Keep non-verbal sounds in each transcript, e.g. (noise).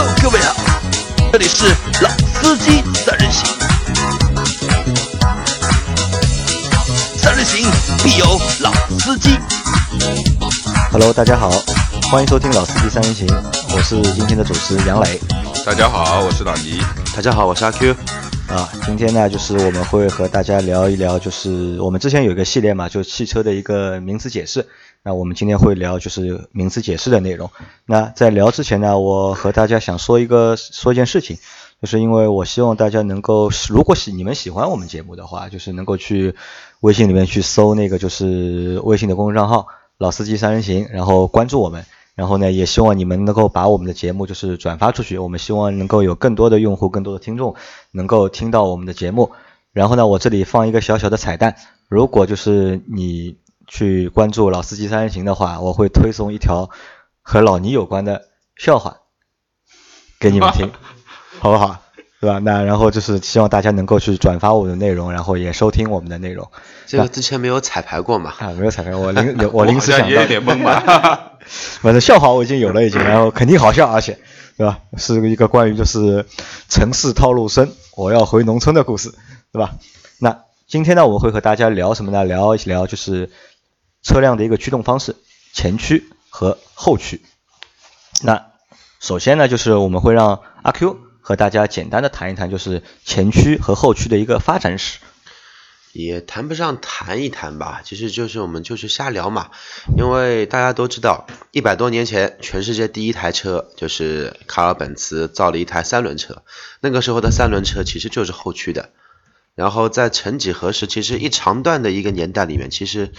Hello，各位好，这里是老司机三人行，三人行必有老司机。Hello，大家好，欢迎收听《老司机三人行》，我是今天的主持杨磊。大家好，我是老倪。大家好，我是阿 Q。啊，今天呢，就是我们会和大家聊一聊，就是我们之前有一个系列嘛，就是汽车的一个名词解释。那我们今天会聊就是名词解释的内容。那在聊之前呢，我和大家想说一个说一件事情，就是因为我希望大家能够，如果喜你们喜欢我们节目的话，就是能够去微信里面去搜那个就是微信的公众账号“老司机三人行”，然后关注我们。然后呢，也希望你们能够把我们的节目就是转发出去，我们希望能够有更多的用户、更多的听众能够听到我们的节目。然后呢，我这里放一个小小的彩蛋，如果就是你去关注老司机三人行的话，我会推送一条和老倪有关的笑话给你们听，(laughs) 好不好？对吧？那然后就是希望大家能够去转发我们的内容，然后也收听我们的内容。这个之前没有彩排过嘛？啊，没有彩排，我临 (laughs) 有我临时想到，也有点懵吧。(laughs) 反正笑话我已经有了，已经，然后肯定好笑，而且，对吧？是一个关于就是城市套路深，我要回农村的故事，对吧？那今天呢，我们会和大家聊什么呢？聊一聊就是车辆的一个驱动方式，前驱和后驱。那首先呢，就是我们会让阿 Q 和大家简单的谈一谈，就是前驱和后驱的一个发展史。也谈不上谈一谈吧，其实就是我们就是瞎聊嘛。因为大家都知道，一百多年前，全世界第一台车就是卡尔本茨造了一台三轮车，那个时候的三轮车其实就是后驱的。然后在曾几何时，其实一长段的一个年代里面，其实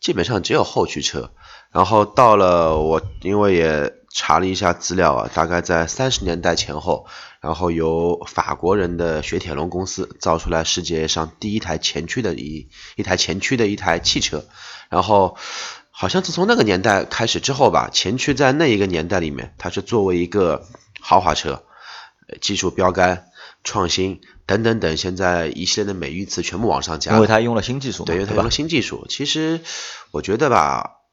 基本上只有后驱车。然后到了我，因为也查了一下资料啊，大概在三十年代前后。然后由法国人的雪铁龙公司造出来世界上第一台前驱的一一台前驱的一台汽车，然后好像自从那个年代开始之后吧，前驱在那一个年代里面，它是作为一个豪华车，技术标杆、创新等等等，现在一系列的美誉词全部往上加，因为它用了新技术，对，因为它用了新技术。其实我觉得吧。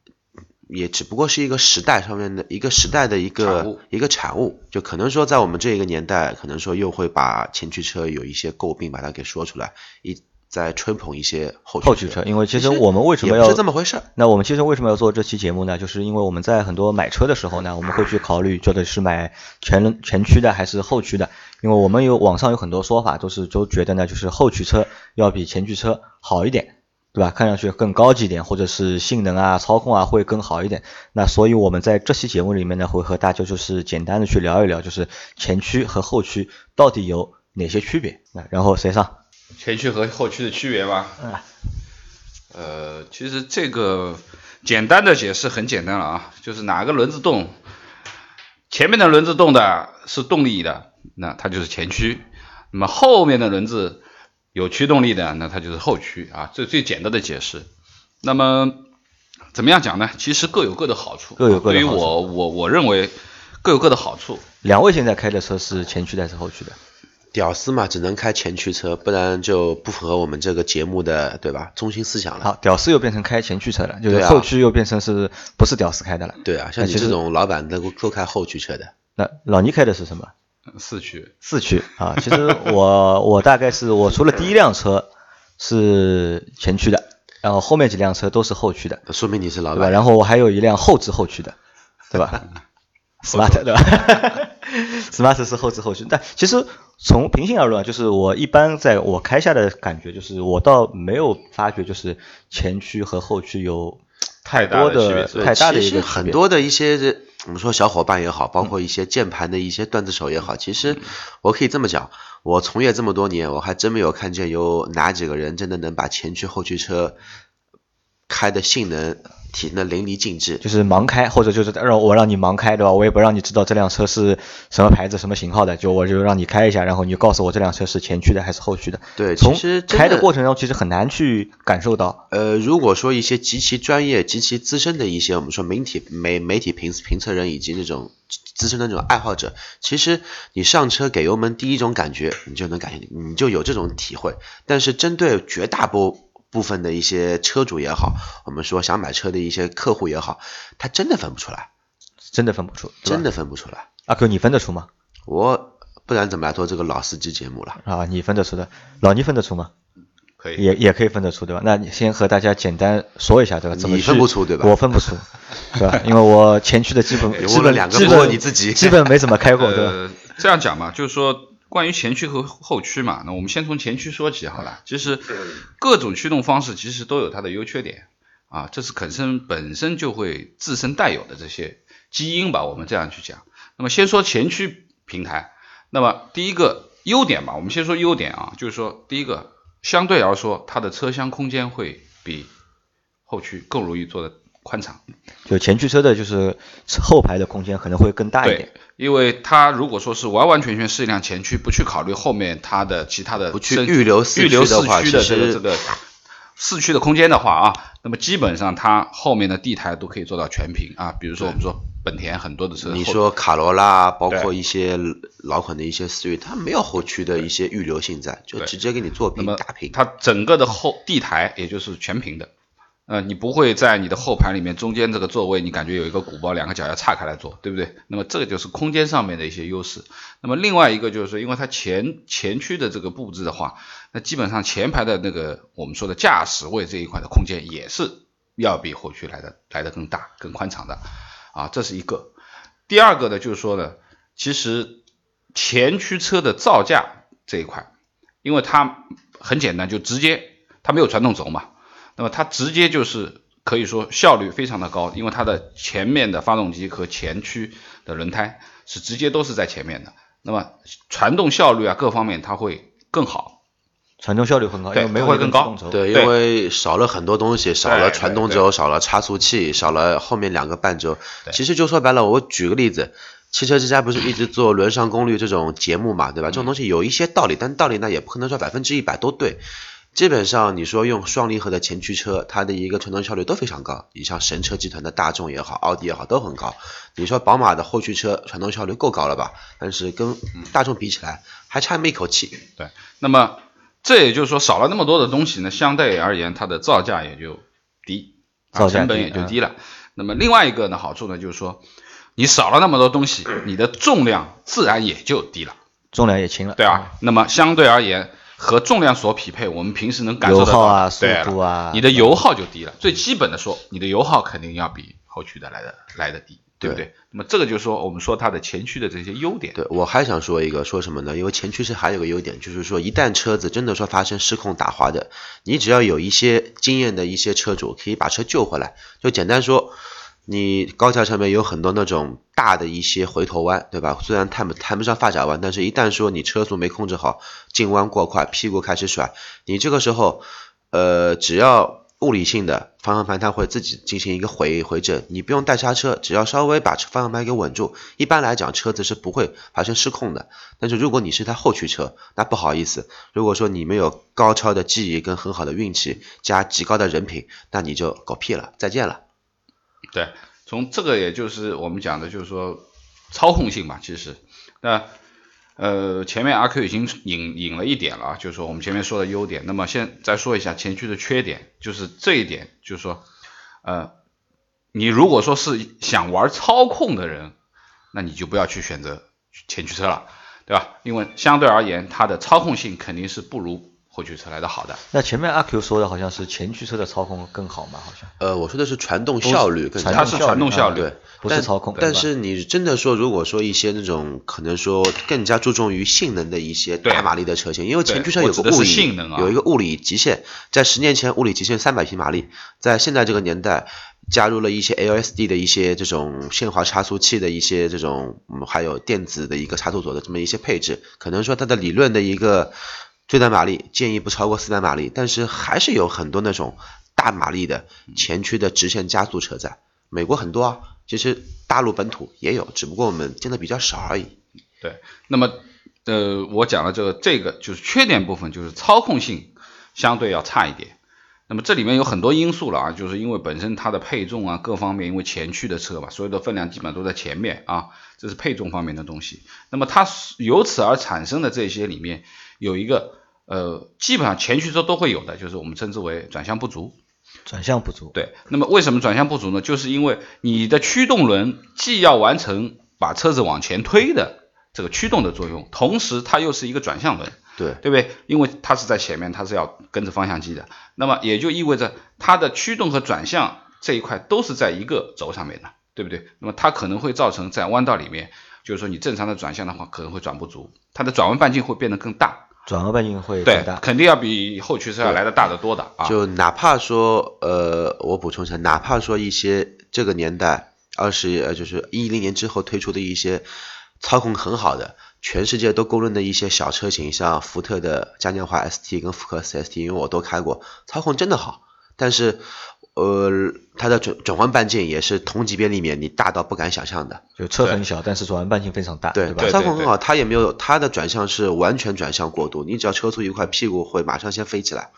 也只不过是一个时代上面的一个时代的一个一个产物，就可能说在我们这一个年代，可能说又会把前驱车有一些诟病，把它给说出来，一再吹捧一些后后驱车。因为其实我们为什么要是这么回事？那我们其实为什么要做这期节目呢？就是因为我们在很多买车的时候呢，我们会去考虑，觉得是买全全驱的还是后驱的。因为我们有网上有很多说法，都是都觉得呢，就是后驱车要比前驱车好一点。对吧？看上去更高级一点，或者是性能啊、操控啊会更好一点。那所以我们在这期节目里面呢，会和大家就是简单的去聊一聊，就是前驱和后驱到底有哪些区别。那然后谁上？前驱和后驱的区别吗？嗯。呃，其实这个简单的解释很简单了啊，就是哪个轮子动，前面的轮子动的是动力的，那它就是前驱；那么后面的轮子。有驱动力的，那它就是后驱啊，这最简单的解释。那么怎么样讲呢？其实各有各的好处。各有各的好处。对于我，我我认为各有各的好处。两位现在开的车是前驱的还是后驱的？屌丝嘛，只能开前驱车，不然就不符合我们这个节目的对吧中心思想了。好，屌丝又变成开前驱车了，就是后驱又变成是不是屌丝开的了？对啊，像你这种老板都都开后驱车的。那老倪开的是什么？四驱，四驱啊，其实我我大概是我除了第一辆车是前驱的，然后后面几辆车都是后驱的，说明你是老板。然后我还有一辆后置后驱的，对吧？(laughs) Smart 对吧？(laughs) Smart 是后置后驱，但其实从平心而论，就是我一般在我开下的感觉，就是我倒没有发觉就是前驱和后驱有太多的太大的一个其实很多的一些。我们说小伙伴也好，包括一些键盘的一些段子手也好，其实我可以这么讲，我从业这么多年，我还真没有看见有哪几个人真的能把前驱后驱车开的性能体现的淋漓尽致。就是盲开，或者就是让我让你盲开，对吧？我也不让你知道这辆车是什么牌子、什么型号的，就我就让你开一下，然后你就告诉我这辆车是前驱的还是后驱的。对，从其实开的过程中其实很难去感受到。呃，如果说一些极其专业、极其资深的一些我们说媒体媒媒体评评测人以及那种资深的那种爱好者，其实你上车给油门第一种感觉，你就能感觉你就有这种体会。但是针对绝大部部分的一些车主也好，我们说想买车的一些客户也好，他真的分不出来，真的分不出，真的分不出来。阿 Q，你分得出吗？我不然怎么来做这个老司机节目了？啊，你分得出的，老倪分得出吗？可以。也也可以分得出，对吧？那你先和大家简单说一下，对吧？怎么去你分不出对吧我分不出，(laughs) 对吧？因为我前驱的基本基本两个不基本你自己基本没怎么开过，对吧？呃，这样讲嘛，就是说关于前驱和后驱嘛，那我们先从前驱说起好了。其实各种驱动方式其实都有它的优缺点啊，这是肯森本身就会自身带有的这些基因吧，我们这样去讲。那么先说前驱平台，那么第一个优点吧，我们先说优点啊，就是说第一个相对来说它的车厢空间会比后驱更容易做的宽敞。就前驱车的就是后排的空间可能会更大一对点。，因为它如果说是完完全全是一辆前驱，不去考虑后面它的其他的不去升预留四预留驱的话四驱的这个这个四驱的空间的话啊，那么基本上它后面的地台都可以做到全平啊。比如说我们说本田很多的车，你说卡罗拉，包括一些老款的一些思域，它没有后驱的一些预留性在，就直接给你做那么平打平。它整个的后地台也就是全平的，呃，你不会在你的后排里面中间这个座位，你感觉有一个鼓包，两个脚要岔开来坐，对不对？那么这个就是空间上面的一些优势。那么另外一个就是说，因为它前前驱的这个布置的话，那基本上前排的那个我们说的驾驶位这一块的空间也是要比后驱来的来的更大、更宽敞的啊，这是一个。第二个呢，就是说呢，其实前驱车的造价这一块，因为它很简单，就直接它没有传动轴嘛，那么它直接就是可以说效率非常的高，因为它的前面的发动机和前驱的轮胎是直接都是在前面的，那么传动效率啊各方面它会更好。传动效率很高，因对为没会更高对，因为少了很多东西，少了传动轴，少了差速器，少了后面两个半轴。其实就说白了，我举个例子，汽车之家不是一直做轮上功率这种节目嘛，对吧？这种东西有一些道理，但道理呢也不可能说百分之一百都对。基本上你说用双离合的前驱车，它的一个传动效率都非常高。你像神车集团的大众也好，奥迪也好，都很高。你说宝马的后驱车传动效率够高了吧？但是跟大众比起来，还差那么一口气。对，那么这也就是说少了那么多的东西呢，相对而言它的造价也就低，啊造成本也就低了。那么另外一个呢好处呢就是说，你少了那么多东西，你的重量自然也就低了，重量也轻了，对啊。那么相对而言和重量所匹配，我们平时能感受得到油耗啊速度啊你的油耗就低了。最基本的说，你的油耗肯定要比后驱的来的来的低，对不对？那么这个就是说我们说它的前驱的这些优点。对，我还想说一个，说什么呢？因为前驱是还有个优点，就是说一旦车子真的说发生失控打滑的，你只要有一些经验的一些车主，可以把车救回来。就简单说，你高架上面有很多那种大的一些回头弯，对吧？虽然谈不谈不上发夹弯，但是一旦说你车速没控制好，进弯过快，屁股开始甩，你这个时候，呃，只要物理性的方向盘它会自己进行一个回回正，你不用带刹车，只要稍微把方向盘给稳住，一般来讲车子是不会发生失控的。但是如果你是台后驱车，那不好意思，如果说你没有高超的技艺跟很好的运气加极高的人品，那你就狗屁了，再见了。对，从这个也就是我们讲的，就是说操控性嘛，其实那呃前面阿 Q 已经引引了一点了啊，就是说我们前面说的优点，那么现再说一下前驱的缺点，就是这一点，就是说呃你如果说是想玩操控的人，那你就不要去选择前驱车了，对吧？因为相对而言，它的操控性肯定是不如后驱车来的好的。那前面阿 Q 说的好像是前驱车的操控更好嘛，好像。呃，我说的是传动效率它是传动效率对，不是操控但是你真的说，如果说一些那种可能说更加注重于性能的一些对大马力的车型，因为前驱车有个物理性能啊。有一个物理极限，在十年前物理极限三百匹马力，在现在这个年代。加入了一些 LSD 的一些这种限滑差速器的一些这种，嗯，还有电子的一个差速锁的这么一些配置，可能说它的理论的一个最大马力建议不超过四百马力，但是还是有很多那种大马力的前驱的直线加速车在。美国很多啊，其实大陆本土也有，只不过我们见的比较少而已。对，那么呃，我讲了这个这个就是缺点部分，就是操控性相对要差一点。那么这里面有很多因素了啊，就是因为本身它的配重啊各方面，因为前驱的车嘛，所有的分量基本上都在前面啊，这是配重方面的东西。那么它由此而产生的这些里面有一个呃，基本上前驱车都会有的，就是我们称之为转向不足。转向不足，对，那么为什么转向不足呢？就是因为你的驱动轮既要完成把车子往前推的这个驱动的作用，同时它又是一个转向轮，对对不对？因为它是在前面，它是要跟着方向机的，那么也就意味着它的驱动和转向这一块都是在一个轴上面的，对不对？那么它可能会造成在弯道里面，就是说你正常的转向的话，可能会转不足，它的转弯半径会变得更大，转弯半径会大，。肯定要比后驱车要来的大得多的啊。就哪怕说，呃，我补充一下，哪怕说一些这个年代二十呃，就是一零年之后推出的一些操控很好的，全世界都公认的一些小车型，像福特的嘉年华 ST 跟福克斯 ST，因为我都开过，操控真的好，但是呃，它的转转换半径也是同级别里面你大到不敢想象的。就车很小，但是转弯半径非常大，对，吧对？操控很好，它也没有它的转向是完全转向过度，你只要车速一快，屁股会马上先飞起来。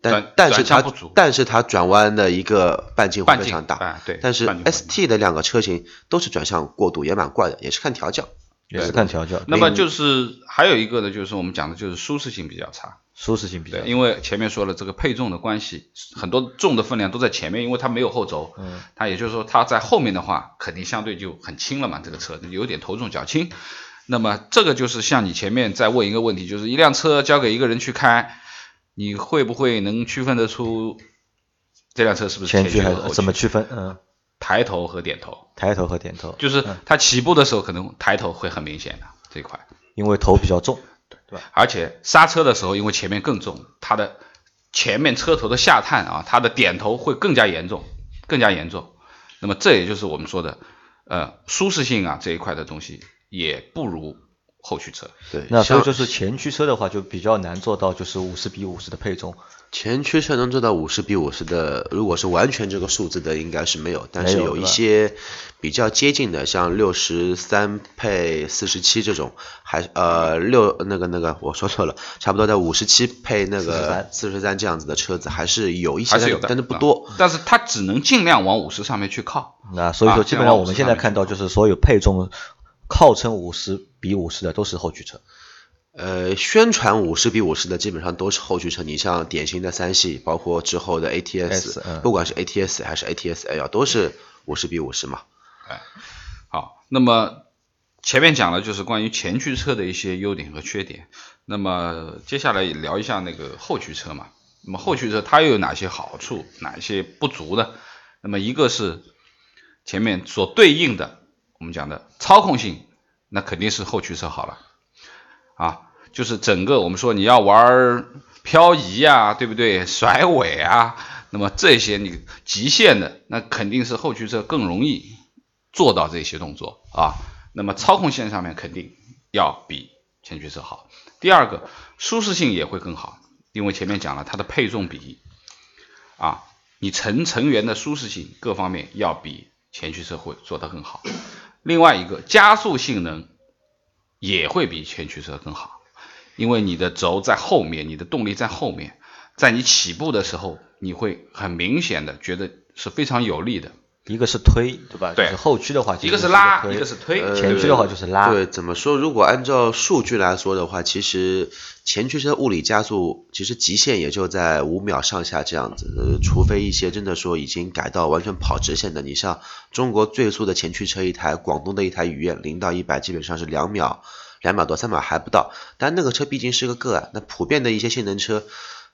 但但是它但是它转弯的一个半径会非常大，哎对但是 ST 的两个车型都是转向过度，也蛮怪的，也是看调教。也是看调教，那么就是还有一个呢，就是我们讲的就是舒适性比较差，舒适性比较对，因为前面说了这个配重的关系，很多重的分量都在前面，因为它没有后轴，嗯，它也就是说它在后面的话，肯定相对就很轻了嘛，这个车有点头重脚轻。那么这个就是像你前面再问一个问题，就是一辆车交给一个人去开，你会不会能区分得出这辆车是不是前驱还是后怎么区分？嗯，抬头和点头，抬头和点头，就是它起步的时候可能抬头会很明显的这一块。因为头比较重，而且刹车的时候，因为前面更重，它的前面车头的下探啊，它的点头会更加严重，更加严重。那么这也就是我们说的，呃，舒适性啊这一块的东西也不如后驱车。对，那所以就是前驱车的话就比较难做到就是五十比五十的配重，前驱车能做到五十比五十的，如果是完全这个数字的，应该是没有，但是有一些比较接近的，像六十三配四十七这种，还呃六那个那个我说错了，差不多在五十七配那个四十三。这样子的车子，还是有一些，还是有的，但是不多。啊但是它只能尽量往五十上面去靠。那所以说啊基本上我们现在看到就是所有配重靠称五十比五十的都是后驱车，呃，宣传五十比五十的基本上都是后驱车，你像典型的三系，包括之后的 ATS，S，嗯不管是 ATS 还是 ATS L，都是五十比五十嘛。好，那么前面讲了就是关于前驱车的一些优点和缺点，那么接下来也聊一下那个后驱车嘛。那么后驱车它又有哪些好处，哪些不足的？那么一个是前面所对应的我们讲的操控性，那肯定是后驱车好了啊，就是整个我们说你要玩漂移啊，对不对？甩尾啊，那么这些你极限的，那肯定是后驱车更容易做到这些动作啊。那么操控性上面肯定要比前驱车好。第二个，舒适性也会更好，因为前面讲了它的配重比啊，你乘成员的舒适性各方面要比前驱车会做得更好。另外一个，加速性能也会比前驱车更好，因为你的轴在后面，你的动力在后面，在你起步的时候，你会很明显的觉得是非常有力的。一个是推，对吧？对就是后驱的话，一个是拉，一个是推，呃前驱的话就是拉对，怎么说？如果按照数据来说的话，其实前驱车物理加速其实极限也就在五秒上下这样子，呃，除非一些真的说已经改到完全跑直线的，你像中国最速的前驱车一台，广东的一台雨燕，零到一百基本上是两秒，两秒多三秒还不到，但那个车毕竟是个个案，那普遍的一些性能车。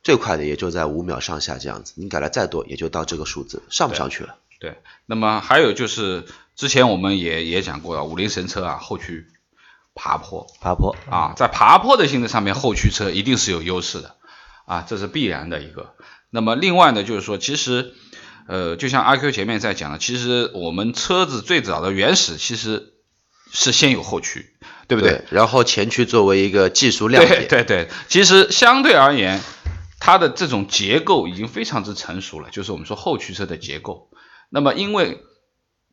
最快的也就在五秒上下这样子，你改了再多也就到这个数字，上不上去了。对，那么还有就是之前我们也也讲过了，五菱神车啊，后驱爬坡爬坡啊，在爬坡的性能上面，后驱车一定是有优势的啊，这是必然的一个。那么另外呢，就是说，其实呃，就像阿 Q 前面在讲的，其实我们车子最早的原始其实是先有后驱，对不对？然后前驱作为一个技术亮点，对对对，其实相对而言，它的这种结构已经非常之成熟了，就是我们说后驱车的结构。那么因为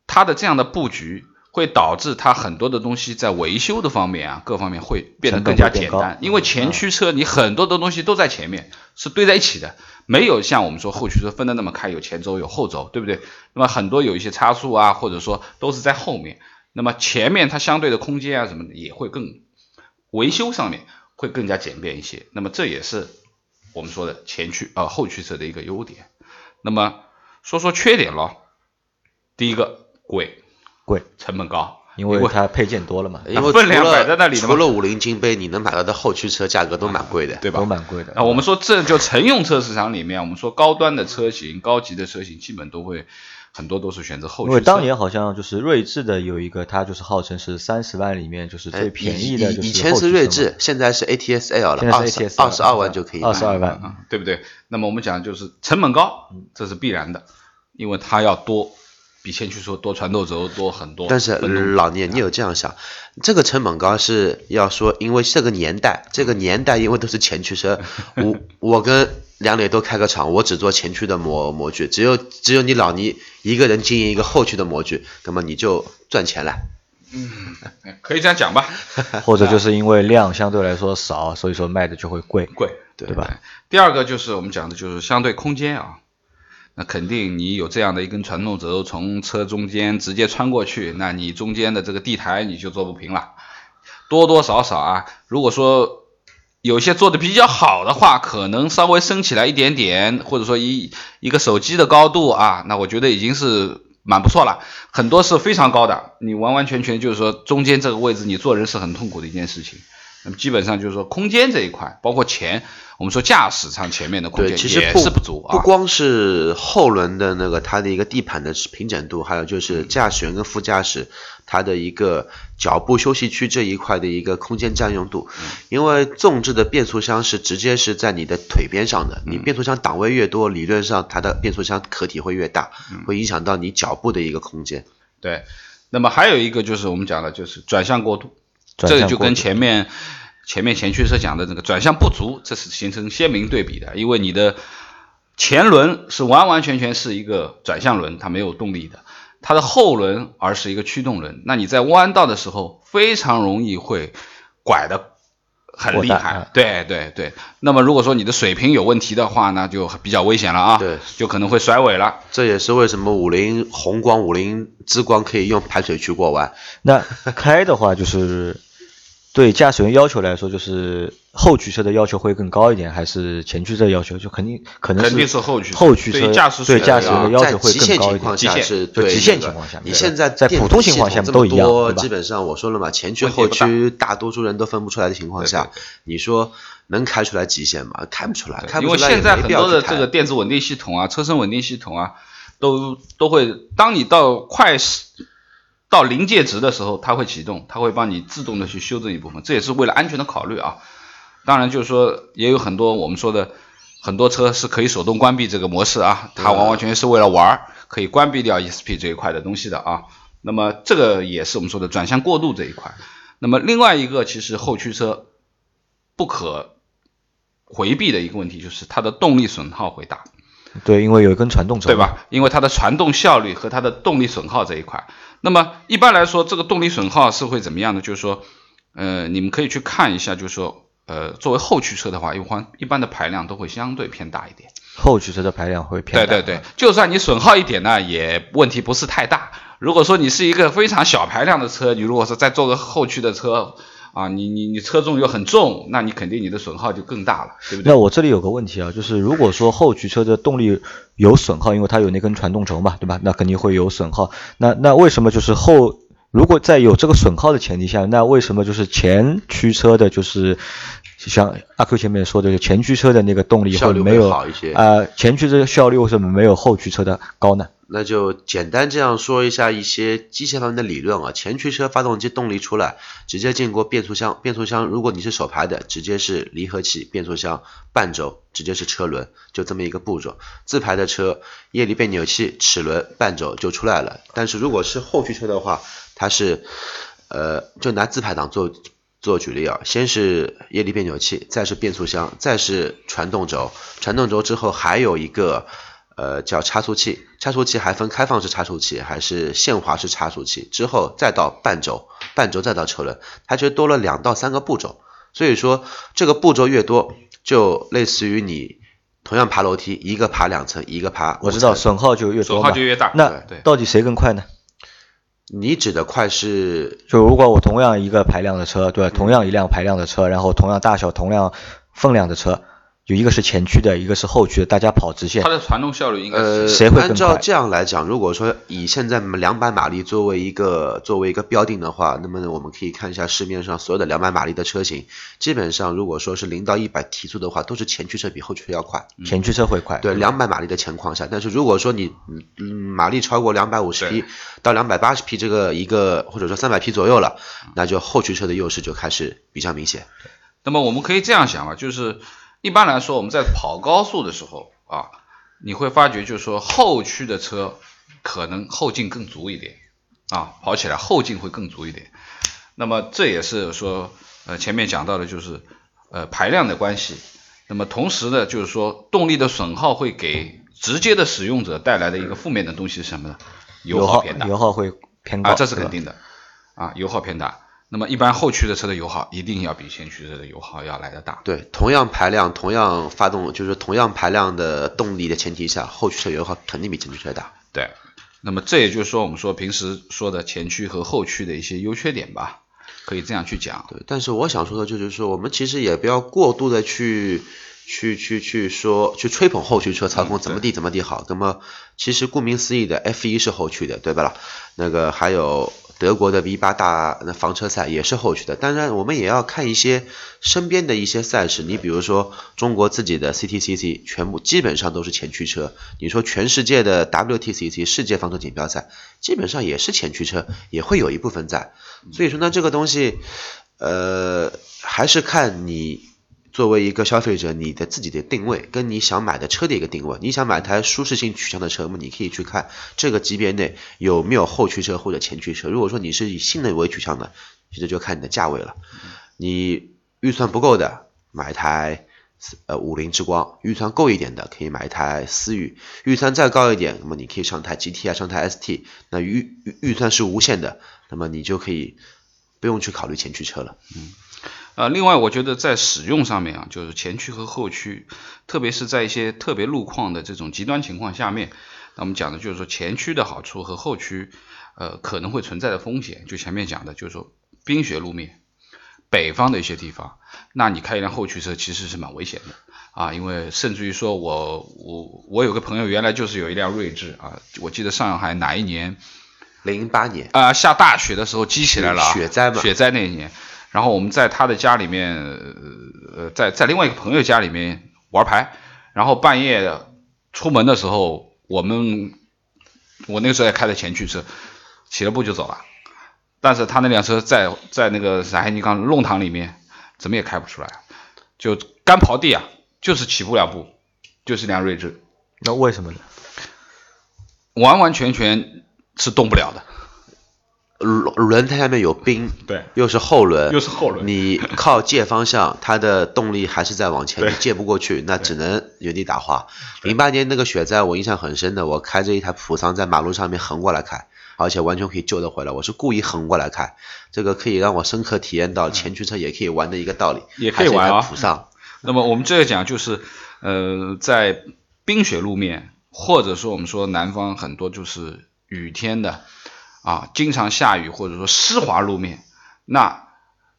它的这样的布局，会导致它很多的东西在维修的方面啊，各方面会变得更加简单。因为前驱车你很多的东西都在前面，是堆在一起的，没有像我们说后驱车分的那么开，有前轴有后轴，对不对？那么很多有一些差速啊，或者说都是在后面。那么前面它相对的空间啊什么的也会更维修上面会更加简便一些。那么这也是我们说的前驱呃后驱车的一个优点。那么说说缺点咯，第一个贵，贵，成本高。因为它配件多了嘛，因为分量摆在那里除了五菱金杯，你能买到的后驱车价格都蛮贵的。对吧？都蛮贵的。啊，我们说这就乘用车市场里面，我们说高端的车型、高级的车型，基本都会很多都是选择后驱车。因为当年好像就是锐志的有一个，它就是号称是三十万里面就是哎最便宜的，就是以前是锐志，现在是 ATS L 了，二十二十二万就可以二十二万啊，对不对？那么我们讲就是成本高，这是必然的，因为它要多，比前驱车多传动轴多很多。但是老聂，你有这样想，这个成本高是要说，因为这个年代，这个年代因为都是前驱车，(laughs) 我我跟梁磊都开个厂，我只做前驱的模模具，只有只有你老倪一个人经营一个后驱的模具，那么你就赚钱了。嗯可以这样讲吧，(laughs) 或者就是因为量相对来说少，所以说卖的就会贵，贵，对吧？第二个就是我们讲的就是相对空间啊，那肯定你有这样的一根传动轴从车中间直接穿过去，那你中间的这个地台你就做不平了，多多少少啊，如果说有些做的比较好的话，可能稍微升起来一点点，或者说一一个手机的高度啊，那我觉得已经是蛮不错了。很多是非常高的，你完完全全就是说中间这个位置你做人是很痛苦的一件事情。那么基本上就是说空间这一块，包括前我们说驾驶舱前面的空，间也其实不是不足啊。不光是后轮的那个它的一个地盘的平整度，还有就是驾驶员跟副驾驶它的一个脚部休息区这一块的一个空间占用度。因为纵置的变速箱是直接是在你的腿边上的，你变速箱档位越多，理论上它的变速箱壳体会越大，会影响到你脚部的一个空间。对，那么还有一个就是我们讲的就是转向过度，这个就跟前面前面前驱车讲的这个转向不足，这是形成鲜明对比的，因为你的前轮是完完全全是一个转向轮，它没有动力的，它的后轮而是一个驱动轮，那你在弯道的时候非常容易会拐的。很厉害，对对对。那么如果说你的水平有问题的话，那就比较危险了啊，对，就可能会甩尾了。这也是为什么五菱宏光、五菱之光可以用排水区过弯。那开的话就是对驾驶员要求来说，就是后驱车的要求会更高一点，还是前驱车要求？就肯定可能肯定是后驱车后驱车对驾驶对驾驶员的要求会更高一点。情况下极限就极是对极限情况下对你现在在普通情况下都一样基本上我说了嘛，前驱后驱大多数人都分不出来的情况下，你说能开出来极限吗？开不出来，开因为不出来也现在很多的这个电子稳定系统啊、车身稳定系统啊，都都会，当你到快是到临界值的时候，它会启动，它会帮你自动的去修正一部分，这也是为了安全的考虑啊。当然，就是说也有很多我们说的很多车是可以手动关闭这个模式啊，它完完全全是为了玩儿，可以关闭掉 ESP 这一块的东西的啊。那么这个也是我们说的转向过渡这一块。那么另外一个，其实后驱车不可回避的一个问题就是它的动力损耗会大，对，因为有一根传动轴，对？吧？因为它的传动效率和它的动力损耗这一块。那么一般来说，这个动力损耗是会怎么样呢？就是说，呃，你们可以去看一下，就是说，呃，作为后驱车的话，一般一般的排量都会相对偏大一点。后驱车的排量会偏大。对对对，就算你损耗一点呢，也问题不是太大。如果说你是一个非常小排量的车，你如果说再做个后驱的车啊，你你你车重又很重，那你肯定你的损耗就更大了，对不对？那我这里有个问题啊，就是如果说后驱车的动力有损耗，因为它有那根传动轴嘛，对吧？那肯定会有损耗。那那为什么就是后如果在有这个损耗的前提下，那为什么就是前驱车的，就是像阿 Q 前面说的，前驱车的那个动力效率没有好一些啊、前驱车的效率为什么没有后驱车的高呢？那就简单这样说一下一些机械方面的理论啊。前驱车发动机动力出来，直接经过变速箱，变速箱如果你是手排的，直接是离合器、变速箱、半轴，直接是车轮，就这么一个步骤。自排的车，液力变扭器、齿轮、半轴就出来了。但是如果是后驱车的话，它是，呃，就拿自排档做做举例啊，先是液力变扭器，再是变速箱，再是传动轴，传动轴之后还有一个。呃，叫差速器，差速器还分开放式差速器还是限滑式差速器，之后再到半轴，半轴再到车轮，它就多了两到三个步骤。所以说这个步骤越多，就类似于你同样爬楼梯，一个爬两层，一个爬我知道损耗就越多，损耗就越大。那，到底谁更快呢？你指的快是就如果我同样一个排量的车，对吧？同样一辆排量的车，然后同样大小、同样分量的车，就一个是前驱的，一个是后驱的，大家跑直线它，的传动效率应该呃，是谁会更按照这样来讲，如果说以现在两百马力作为一个作为一个标定的话，那么我们可以看一下市面上所有的两百马力的车型，基本上如果说是零到一百提速的话，都是前驱车比后驱车要快。前驱车会快。对，两百马力的情况下，但是如果说你嗯嗯马力超过两百五十匹到两百八十匹这个一个或者说三百匹左右了，那就后驱车的优势就开始比较明显。那么我们可以这样想啊，就是一般来说我们在跑高速的时候啊，你会发觉就是说后驱的车可能后劲更足一点啊，跑起来后劲会更足一点。那么这也是说呃前面讲到的就是呃排量的关系。那么同时呢，就是说动力的损耗会给直接的使用者带来的一个负面的东西是什么呢？油耗偏大。油耗会偏大啊，这是肯定的啊，油耗偏大。那么一般后驱的车的油耗一定要比前驱车的油耗要来的大。对，同样排量、同样发动，就是同样排量的动力的前提下，后驱车油耗肯定比前驱车大。对，那么这也就是说我们说平时说的前驱和后驱的一些优缺点吧，可以这样去讲。对，但是我想说的就是说，我们其实也不要过度的去去去去说去吹捧后驱车操控怎么地怎么地好。那么其实顾名思义的 F 一是后驱的，对吧啦？那个还有德国的 V 八大那房车赛也是后驱的。当然，我们也要看一些身边的一些赛事，你比如说中国自己的 CTCC 全部基本上都是前驱车。你说全世界的 WTCC 世界房车锦标赛基本上也是前驱车，也会有一部分在。所以说呢，这个东西。呃，还是看你作为一个消费者，你的自己的定位跟你想买的车的一个定位。你想买台舒适性取向的车，那么你可以去看这个级别内有没有后驱车或者前驱车。如果说你是以性能为取向的，其实就看你的价位了。你预算不够的，买一台呃五菱之光；预算够一点的，可以买一台思域；预算再高一点，那么你可以上台 GT 啊，上台 ST。那预预预算是无限的，那么你就可以不用去考虑前驱车了。嗯呃，另外我觉得在使用上面啊，就是前驱和后驱，特别是在一些特别路况的这种极端情况下面，那我们讲的就是说前驱的好处和后驱呃可能会存在的风险，就前面讲的就是说冰雪路面。北方的一些地方，那你开一辆后驱车其实是蛮危险的啊，因为甚至于说我我我有个朋友原来就是有一辆锐志啊，我记得上海哪一年零八年啊、下大雪的时候积起来了啊，雪灾嘛雪灾那一年，然后我们在他的家里面，呃，在在另外一个朋友家里面玩牌，然后半夜出门的时候，我们我那个时候也开着前驱车，起了步就走了。但是他那辆车在在那个上海泥岗弄堂里面，怎么也开不出来，就干刨地啊，就是起不了步，就是辆锐志，那为什么呢？完完全全是动不了的。轮轮胎下面有冰，对，又是后轮，又是后轮。你靠借方向，它的动力还是在往前，你借不过去，那只能原地打滑。零八年那个雪灾，我印象很深的，我开着一台普桑在马路上面横过来开，而且完全可以救得回来。我是故意横过来开，这个可以让我深刻体验到前驱车也可以玩的一个道理。也可以玩普桑，那么我们这个讲就是，呃，在冰雪路面，或者说我们说南方很多就是雨天的啊，经常下雨或者说湿滑路面，那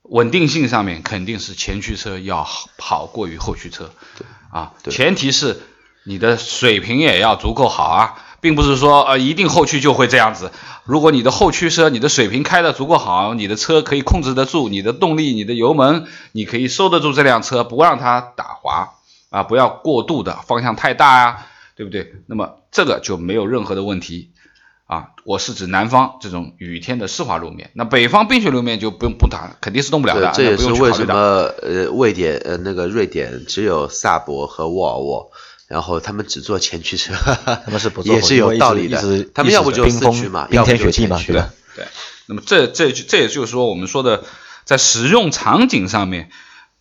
稳定性上面肯定是前驱车要好好过于后驱车，啊，前提是你的水平也要足够好啊，并不是说呃一定后驱就会这样子。如果你的后驱车你的水平开的足够好，你的车可以控制得住，你的动力、你的油门，你可以收得住这辆车，不让它打滑啊，不要过度的方向太大呀、对不对？那么这个就没有任何的问题啊。我是指南方这种雨天的湿滑路面，那北方冰雪路面就不用不谈，肯定是动不了的，，这也不是为什。么呃瑞典呃那个瑞典只有萨博和沃尔沃。然后他们只做前驱车，他们是不做 (laughs) 也是有道理的。他们要不就冰封四驱嘛，冰要不雪地嘛对，那么这这这也就是说，我们说的在使用场景上面，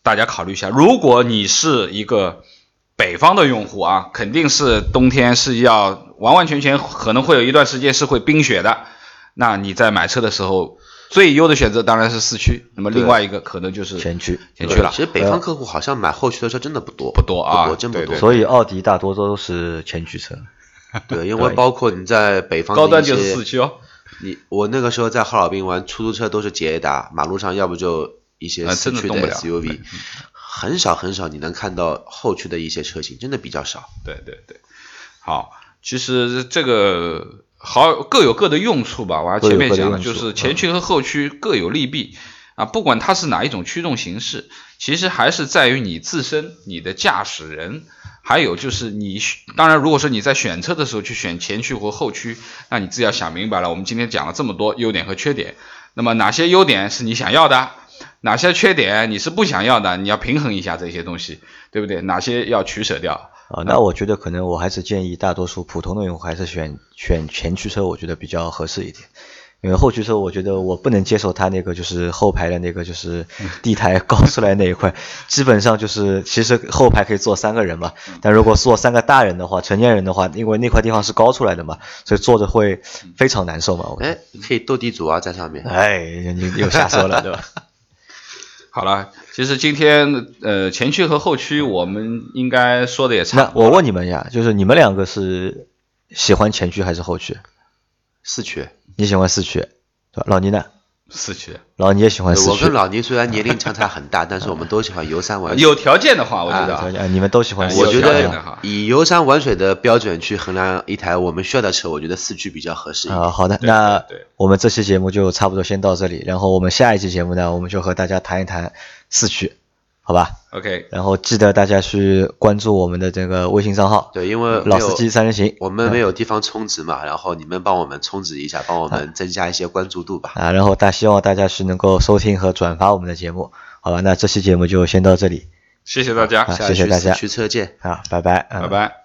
大家考虑一下，如果你是一个北方的用户啊，肯定是冬天是要完完全全可能会有一段时间是会冰雪的，那你在买车的时候，最优的选择当然是四驱，那么另外一个可能就是前驱前驱了。其。实北方客户好像买后驱的车真的不多，不多啊。不多真不多。对对所以奥迪大多都是前驱车。(laughs) 对，因为包括你在北方的高端就是四驱哦，你我那个时候在哈尔滨玩出租车都是捷达，马路上要不就一些啊四驱的动不了。SUV，很少很少你能看到后驱的一些车型，真的比较少。对对对，好，其实这个好各有各的用处吧。我前面讲了就是前驱和后驱各有利弊啊，不管它是哪一种驱动形式，其实还是在于你自身、你的驾驶人，还有就是你，当然如果说你在选车的时候去选前驱或后驱，那你自己要想明白了。我们今天讲了这么多优点和缺点，那么哪些优点是你想要的？哪些缺点你是不想要的？你要平衡一下这些东西，对不对？哪些要取舍掉？啊，那我觉得可能我还是建议大多数普通的用户还是选选前驱车，我觉得比较合适一点。因为后驱车，我觉得我不能接受它那个就是后排的那个就是 (laughs) 地台高出来那一块，基本上就是其实后排可以坐三个人嘛，但如果坐三个大人的话，成年人的话，因为那块地方是高出来的嘛，所以坐着会非常难受嘛。哎，可以斗地主啊，在上面。哎，你又瞎说了，对吧？(laughs) 好了，其实今天呃前驱和后驱我们应该说的也差。那我问你们一下，就是你们两个是喜欢前驱还是后驱？四驱。你喜欢四驱，对吧？老倪呢？四驱。老倪也喜欢四驱。我跟老倪虽然年龄相差很大，(laughs) 但是我们都喜欢游山玩水。有条件的话，我觉得啊，你们都喜欢。我觉得以游山玩水的标准去衡量一台我们需要的车，我觉得四驱比较合适。啊，好的，那我们这期节目就差不多先到这里，然后我们下一期节目呢，我们就和大家谈一谈四驱。好吧，OK，然后记得大家去关注我们的这个微信账号，对，因为老司机三人行，我们没有地方充值嘛，然后你们帮我们充值一下，帮我们增加一些关注度吧。啊，然后大希望大家是能够收听和转发我们的节目，好吧，那这期节目就先到这里，谢谢大家，谢谢大家，驱车见，好，拜拜，拜拜。